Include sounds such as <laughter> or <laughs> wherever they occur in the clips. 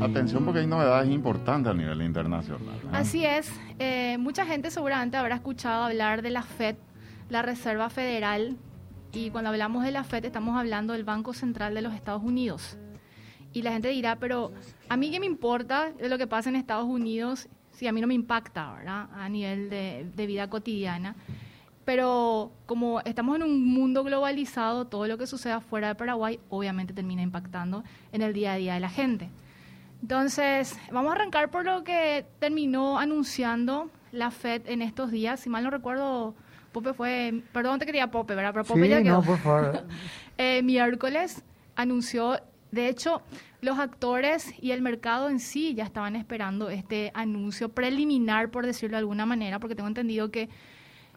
Atención porque hay novedades importantes a nivel internacional. Así es. Eh, mucha gente seguramente habrá escuchado hablar de la FED, la Reserva Federal, y cuando hablamos de la FED estamos hablando del Banco Central de los Estados Unidos. Y la gente dirá, pero a mí qué me importa lo que pasa en Estados Unidos si a mí no me impacta, ¿verdad? A nivel de, de vida cotidiana. Pero como estamos en un mundo globalizado, todo lo que suceda fuera de Paraguay obviamente termina impactando en el día a día de la gente. Entonces, vamos a arrancar por lo que terminó anunciando la FED en estos días. Si mal no recuerdo, Pope fue, perdón, te quería Pope, ¿verdad? Pero Pope Sí, ya quedó. no, por favor. <laughs> Eh, miércoles anunció, de hecho, los actores y el mercado en sí ya estaban esperando este anuncio preliminar, por decirlo de alguna manera, porque tengo entendido que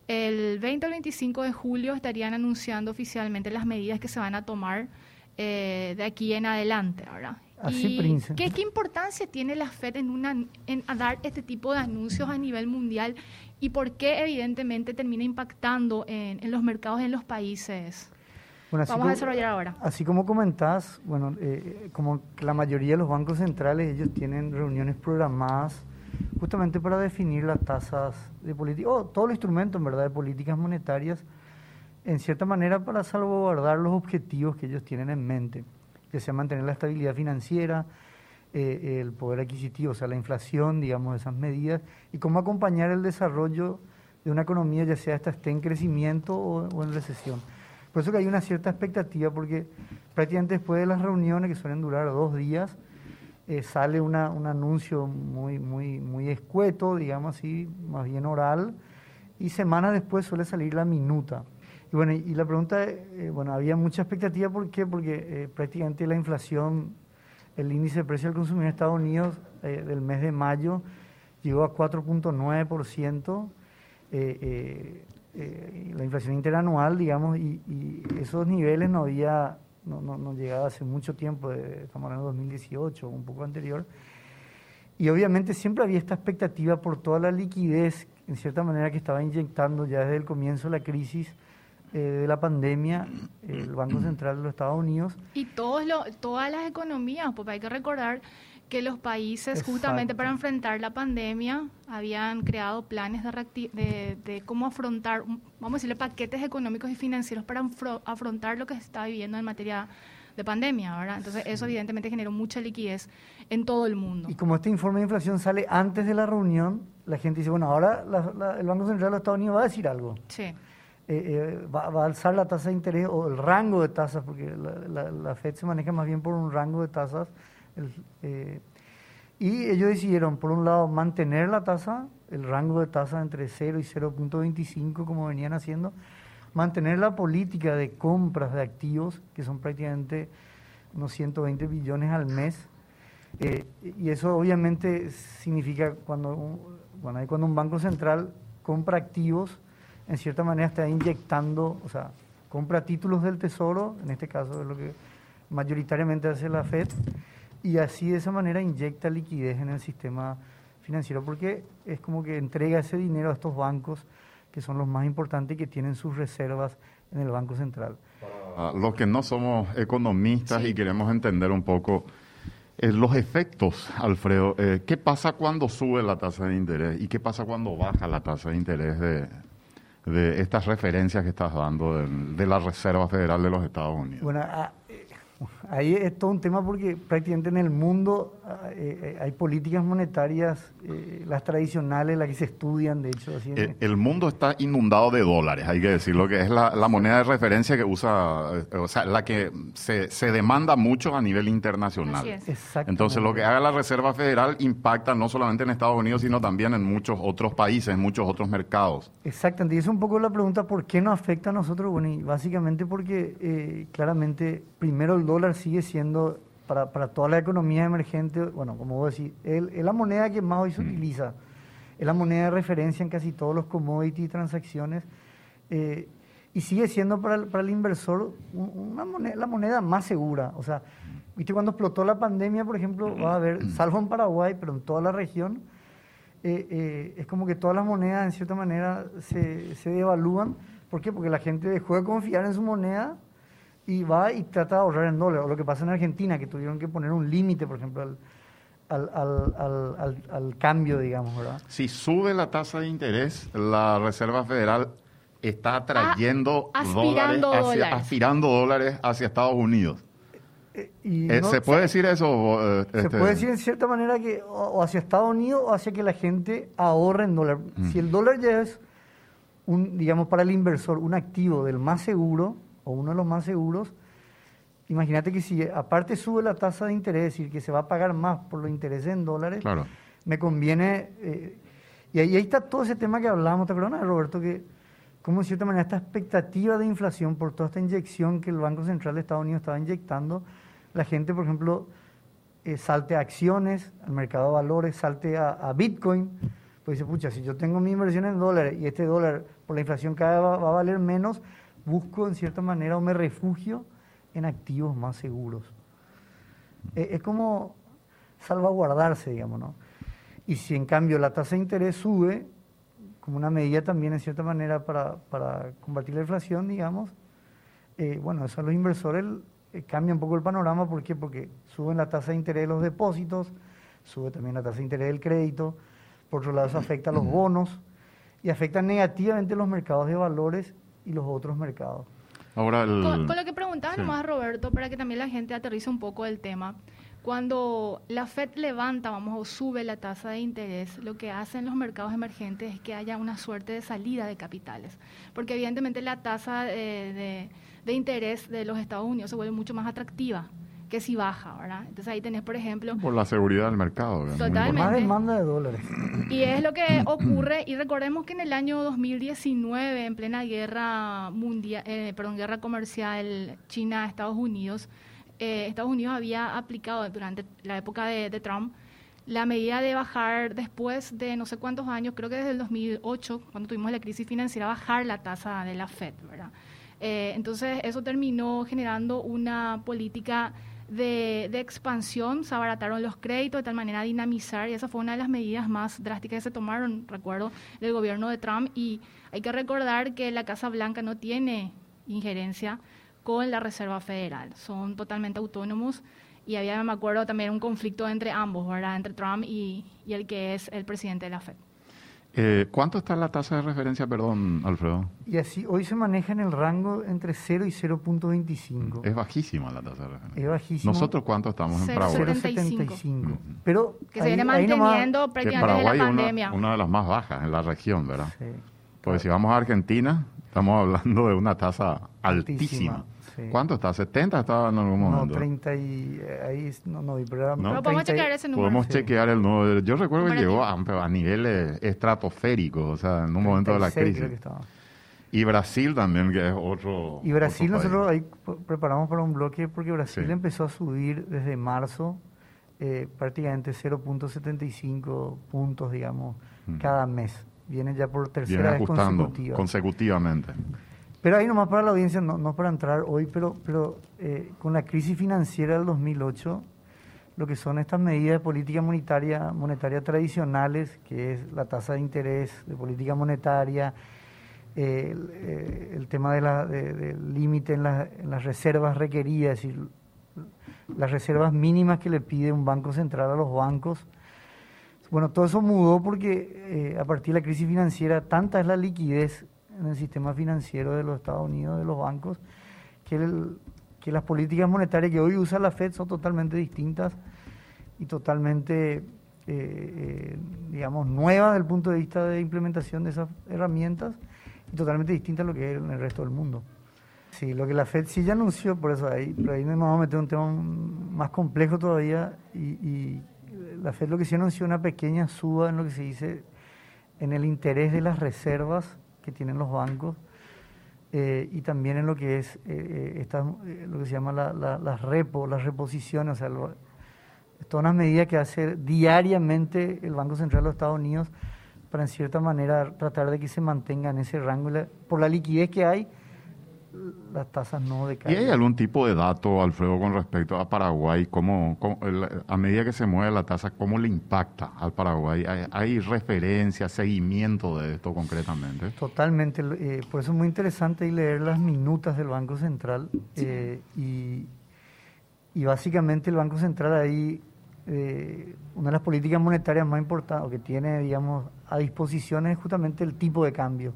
el 20 al 25 de julio estarían anunciando oficialmente las medidas que se van a tomar eh, de aquí en adelante, ¿verdad? Así, Prince. ¿qué, ¿Qué importancia tiene la FED en, una, en a dar este tipo de anuncios a nivel mundial y por qué evidentemente termina impactando en, en los mercados en los países? Bueno, Vamos a como- desarrollar ahora. Así como comentás, bueno, eh, como la mayoría de los bancos centrales, ellos tienen reuniones programadas justamente para definir las tasas de política, o todos los instrumentos, en verdad, de políticas monetarias, en cierta manera para salvaguardar los objetivos que ellos tienen en mente, que sea mantener la estabilidad financiera, eh, el poder adquisitivo, o sea, la inflación, digamos, de esas medidas, y cómo acompañar el desarrollo de una economía, ya sea esta esté en crecimiento o, en recesión. Por eso que hay una cierta expectativa, porque prácticamente después de las reuniones, que suelen durar dos días, eh, sale un anuncio muy, muy, muy escueto, digamos así, más bien oral, y semanas después suele salir la minuta. Y bueno, y la pregunta, eh, bueno, había mucha expectativa, ¿por qué? Porque eh, prácticamente la inflación, el índice de precio del consumidor en Estados Unidos eh, del mes de mayo llegó a 4.9%, eh, eh, eh, la inflación interanual, digamos, y, y esos niveles no había, no, no, no llegaba hace mucho tiempo, de- estamos hablando de 2018, un poco anterior. Y obviamente siempre había esta expectativa por toda la liquidez, en cierta manera, que estaba inyectando ya desde el comienzo de la crisis eh, de la pandemia el Banco Central de los Estados Unidos. Y todos lo- todas las economías, porque hay que recordar que los países justamente para enfrentar la pandemia habían creado planes de, de, de cómo afrontar, vamos a decirle, paquetes económicos y financieros para afro- afrontar lo que se está viviendo en materia de pandemia, ¿verdad? Entonces eso evidentemente generó mucha liquidez en todo el mundo. Y como este informe de inflación sale antes de la reunión, la gente dice, bueno, ahora la- la- el Banco Central de los Estados Unidos va a decir algo. Sí, eh, eh, va, a alzar la tasa de interés o el rango de tasas, porque la, Fed se maneja más bien por un rango de tasas. eh, y ellos decidieron, por un lado, mantener la tasa, el rango de tasa entre 0 y 0.25, como venían haciendo, mantener la política de compras de activos, que son prácticamente unos 120 billones al mes. Y eso obviamente significa cuando bueno, cuando un banco central compra activos, en cierta manera está inyectando, o sea, compra títulos del tesoro, en este caso es lo que mayoritariamente hace la Fed, y así de esa manera inyecta liquidez en el sistema financiero, porque es como que entrega ese dinero a estos bancos que son los más importantes y que tienen sus reservas en el Banco Central. A los que no somos economistas Sí. y queremos entender un poco eh, los efectos, Alfredo, eh, ¿qué pasa cuando sube la tasa de interés y qué pasa cuando baja la tasa de interés de, de estas referencias que estás dando de, la Reserva Federal de los Estados Unidos? <laughs> ahí es todo un tema porque prácticamente en el mundo ah, eh, eh, hay políticas monetarias, eh, las tradicionales, las que se estudian, de hecho. Así en- el mundo está inundado de dólares, hay que decirlo, que es la, la moneda de referencia que usa, o sea, la que se, se demanda mucho a nivel internacional. Así es. Exactamente. Entonces, lo que haga la Reserva Federal impacta no solamente en Estados Unidos, sino también en muchos otros países, en muchos otros mercados. Exactamente, y es un poco la pregunta, ¿por qué nos afecta a nosotros? Bueno, y básicamente porque eh, claramente, primero el dólar sigue siendo, para, para toda la economía emergente, bueno, como vos decís, es la moneda que más hoy se utiliza, es la moneda de referencia en casi todos los commodities y transacciones, eh, y sigue siendo para el, para el inversor un- una moneda, la moneda más segura. O sea, viste cuando explotó la pandemia, por ejemplo, va a haber, salvo en Paraguay, pero en toda la región, eh, eh, es como que todas las monedas en cierta manera se, se devalúan. ¿Por qué? Porque la gente dejó de confiar en su moneda y va y trata de ahorrar en dólares. O lo que pasa en Argentina, que tuvieron que poner un límite, por ejemplo, al, al, al, al, al, cambio, digamos, ¿verdad? Si sube la tasa de interés, la Reserva Federal está atrayendo Ah, dólares, aspirando hacia, dólares. aspirando dólares hacia Estados Unidos. Eh, y Eh, no- ¿Se puede decir eso? eh, Se este, puede decir en cierta manera que o o hacia Estados Unidos o hacia que la gente ahorre en dólar. Mm. Si el dólar ya es, un, digamos, para el inversor, un activo del más seguro o uno de los más seguros, imagínate que si aparte sube la tasa de interés, es decir, que se va a pagar más por los intereses en dólares, Claro. me conviene... eh, y ahí, ahí está todo ese tema que hablábamos, ¿te acuerdas, Roberto? Que como en cierta manera esta expectativa de inflación por toda esta inyección que el Banco Central de Estados Unidos estaba inyectando, la gente, por ejemplo, eh, salte a acciones, al mercado de valores, salte a, a Bitcoin, pues dice, pucha, si yo tengo mi inversión en dólares y este dólar por la inflación cada vez va, va a valer menos, busco en cierta manera o me refugio en activos más seguros. Eh, es como salvaguardarse, digamos, ¿no? Y si en cambio la tasa de interés sube, como una medida también en cierta manera para, para combatir la inflación, digamos, eh, bueno, eso a los inversores eh, cambia un poco el panorama. ¿Por qué? Porque suben la tasa de interés de los depósitos, sube también la tasa de interés del crédito, por otro lado eso afecta a los bonos y afecta negativamente los mercados de valores y los otros mercados. Ahora el... Con, con lo que preguntaba Sí. nomás Roberto, para que también la gente aterrice un poco el tema, cuando la Fed levanta, vamos, o sube la tasa de interés, lo que hacen los mercados emergentes es que haya una suerte de salida de capitales, porque evidentemente la tasa eh, de, de interés de los Estados Unidos se vuelve mucho más atractiva que si baja, ¿verdad? Entonces ahí tenés, por ejemplo, Por la seguridad del mercado. Totalmente. Por más demanda de dólares. y es lo que ocurre, y recordemos que en el año 2019, en plena guerra mundial, eh, perdón, guerra comercial China-Estados Unidos, eh, Estados Unidos había aplicado durante la época de, de Trump la medida de bajar después de no sé cuántos años, creo que desde el 2008, cuando tuvimos la crisis financiera, bajar la tasa de la Fed, ¿verdad? Eh, entonces eso terminó generando una política de, de expansión, se abarataron los créditos de tal manera a dinamizar y esa fue una de las medidas más drásticas que se tomaron, recuerdo, del gobierno de Trump y hay que recordar que la Casa Blanca no tiene injerencia con la Reserva Federal, son totalmente autónomos y había, me acuerdo, también un conflicto entre ambos, ¿verdad? Entre Trump y, y el que es el presidente de la Fed. Eh, ¿Cuánto está la tasa de referencia, perdón, Alfredo? Y así, hoy se maneja en el rango entre 0 y 0.25. Es bajísima la tasa de referencia. Es bajísimo. ¿Nosotros cuánto estamos en Paraguay? setenta. 0.75. Ujú. Pero Que se ahí- viene nomás- manteniendo Que prácticamente desde Paraguay la es una, pandemia. una de las más bajas en la región, ¿verdad? Sí, Porque si vamos a Argentina, estamos hablando de una tasa Altísima, altísima. Sí. ¿Cuánto está? ¿70 estaba en algún no, momento? 30 y... eh, Ahí, no, no, pero era No. Podemos 30 y- chequear ese número. Podemos Sí. chequear el número. Yo recuerdo que llegó a, a niveles estratosféricos, o sea, en un momento de la 36 creo crisis. Y Brasil también, que es otro. Y Brasil, otro país. nosotros ahí preparamos para un bloque porque Brasil Sí. empezó a subir desde marzo eh, prácticamente 0.75 puntos, digamos, Mm. cada mes. Viene ya por tercera Viene vez consecutiva. consecutivamente. Pero ahí nomás para la audiencia, no, no para entrar hoy, pero, pero eh, con la crisis financiera del 2008, lo que son estas medidas de política monetaria, monetaria tradicionales, que es la tasa de interés de política monetaria, eh, el, eh, el tema de la- de- del límite en, la- en las reservas requeridas, es decir, las reservas mínimas que le pide un banco central a los bancos. Bueno, todo eso mudó porque a partir de la crisis financiera, tanta es la liquidez en el sistema financiero de los Estados Unidos, de los bancos, que, el- que las políticas monetarias que hoy usa la Fed son totalmente distintas y totalmente, eh, eh, digamos, nuevas desde el punto de vista de implementación de esas herramientas y totalmente distintas a lo que es en el resto del mundo. Sí, lo que la Fed sí ya anunció, por eso ahí, ahí nos vamos a meter un tema más complejo todavía y, y la Fed lo que sí anunció una pequeña suba en lo que se dice en el interés de las reservas que tienen los bancos eh, y también en lo que es eh, eh, eh, lo que se llama la- la- las repo, las reposiciones, o sea, lo- todas unas medidas que hace diariamente el Banco Central de los Estados Unidos para en cierta manera tratar de que se mantenga en ese rango. por la liquidez que hay, las tasas no ¿Y decaen. hay algún tipo de dato, Alfredo, con respecto a Paraguay? ¿Cómo, cómo- a medida que se mueve la tasa, cómo le impacta al Paraguay? ¿Hay, hay referencia, seguimiento de esto concretamente? Totalmente, eh, por eso es muy interesante leer las minutas del Banco Central eh, y, y básicamente el Banco Central ahí eh, una de las políticas monetarias más importantes, o que tiene, digamos, a disposición es justamente el tipo de cambio.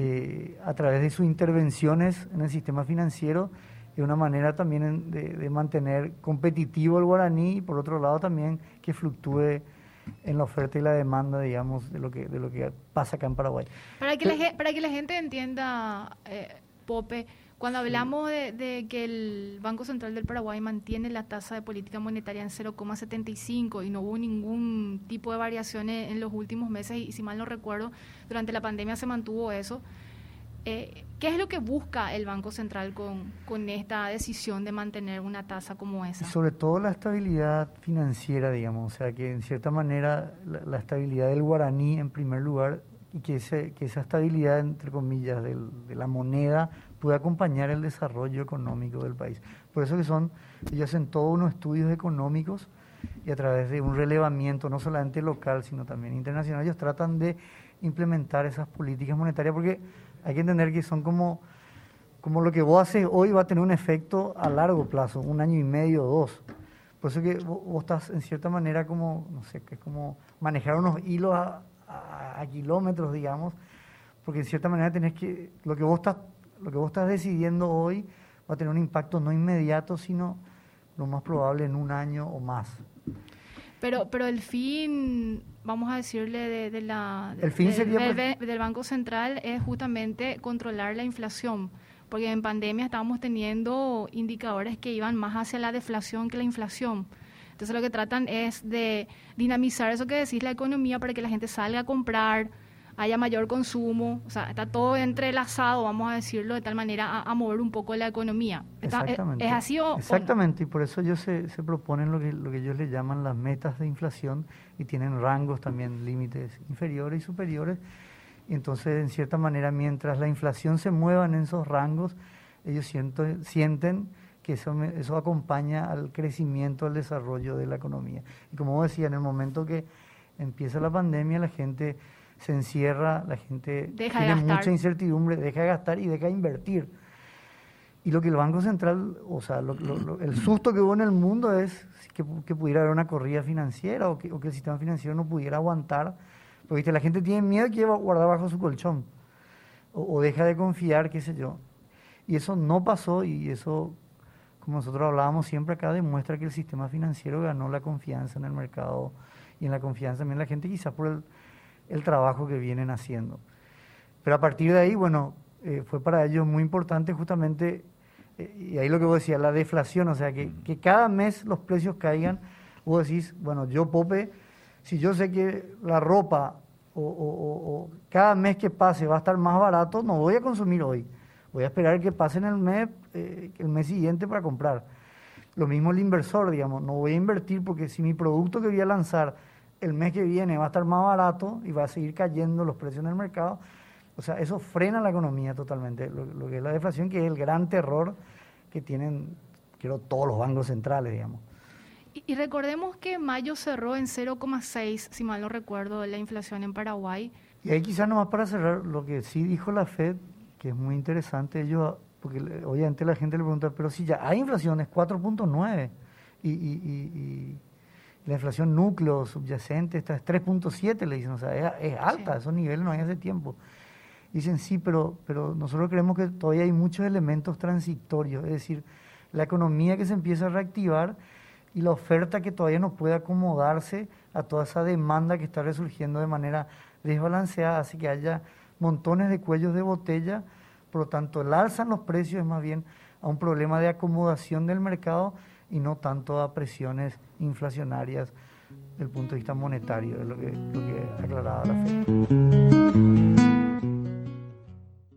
Eh, a través de sus intervenciones en el sistema financiero, es una manera también de, mantener competitivo el guaraní y por otro lado también que fluctúe en la oferta y la demanda, digamos, de lo que, de lo que pasa acá en Paraguay. Para que, la, para que la gente entienda, eh, Pope, cuando hablamos de, que el Banco Central del Paraguay mantiene la tasa de política monetaria en 0,75 y no hubo ningún tipo de variaciones en los últimos meses, y si mal no recuerdo, durante la pandemia se mantuvo eso, eh, ¿qué es lo que busca el Banco Central con, con esta decisión de mantener una tasa como esa? sobre todo la estabilidad financiera, digamos, o sea, que en cierta manera la, estabilidad del guaraní en primer lugar y que, ese, que esa estabilidad, entre comillas, de la moneda pueda acompañar el desarrollo económico del país. Por eso que son, ellos hacen todos unos estudios económicos y a través de un relevamiento no solamente local, sino también internacional, ellos tratan de implementar esas políticas monetarias porque hay que entender que son como, como lo que vos haces hoy va a tener un efecto a largo plazo, un año y medio dos. Por eso que vos, estás en cierta manera como, no sé, que es como manejar unos hilos a, kilómetros, digamos, porque en cierta manera tenés que, lo que vos estás, lo que vos estás decidiendo hoy va a tener un impacto no inmediato, sino lo más probable en un año o más. Pero, pero el fin, vamos a decirle, de, la, el fin sería del, Banco Central es justamente controlar la inflación, porque en pandemia estábamos teniendo indicadores que iban más hacia la deflación que la inflación. Entonces lo que tratan es de dinamizar eso que decís, la economía, para que la gente salga a comprar, haya mayor consumo, o sea, está todo entrelazado, vamos a decirlo, de tal manera a, mover un poco la economía. Exactamente. ¿Es, así o Exactamente, y por eso ellos se, se, proponen lo que, lo que ellos le llaman las metas de inflación y tienen rangos también, límites inferiores y superiores. Y entonces, en cierta manera, mientras la inflación se mueva en esos rangos, ellos sienten que eso, eso acompaña al crecimiento, al desarrollo de la economía. Y como decía, en el momento que empieza la pandemia, la gente se encierra, la gente tiene mucha incertidumbre, deja de gastar y deja de invertir. Y lo que el Banco Central, o sea, el susto que hubo en el mundo es que, pudiera haber una corrida financiera o que, el sistema financiero no pudiera aguantar, porque la gente tiene miedo que guardar bajo su colchón o, o deja de confiar, qué sé yo. Y eso no pasó y eso, como nosotros hablábamos siempre acá, demuestra que el sistema financiero ganó la confianza en el mercado y en la confianza también la gente, quizás por el el trabajo que vienen haciendo. Pero a partir de ahí, bueno, eh, fue para ellos muy importante justamente, eh, y ahí lo que vos decías, la deflación, o sea, que, que, cada mes los precios caigan, vos decís, bueno, yo Pope, si yo sé que la ropa o, cada mes que pase va a estar más barato, no voy a consumir hoy, voy a esperar que pase en el mes, eh, el mes siguiente para comprar. Lo mismo el inversor, digamos, no voy a invertir porque si mi producto que voy a lanzar el mes que viene va a estar más barato y va a seguir cayendo los precios en el mercado. O sea, eso frena la economía totalmente, lo, que es la deflación, que es el gran terror que tienen, creo, todos los bancos centrales, digamos. Y, recordemos que mayo cerró en 0,6, si mal no recuerdo, la inflación en Paraguay. Y ahí quizás nomás para cerrar, lo que sí dijo la Fed, que es muy interesante, ellos, porque obviamente la gente le pregunta, pero si ya hay inflación, es 4.9, y, y, y la inflación núcleo subyacente está es 3.7, le dicen, o sea, es, alta, esos niveles no hay hace tiempo. Dicen, sí, pero, pero nosotros creemos que todavía hay muchos elementos transitorios, es decir, la economía que se empieza a reactivar y la oferta que todavía no puede acomodarse a toda esa demanda que está resurgiendo de manera desbalanceada, así que haya montones de cuellos de botella, por lo tanto el los precios es más bien a un problema de acomodación del mercado y no tanto a presiones inflacionarias del punto de vista monetario, es lo que, lo que aclaraba la FED.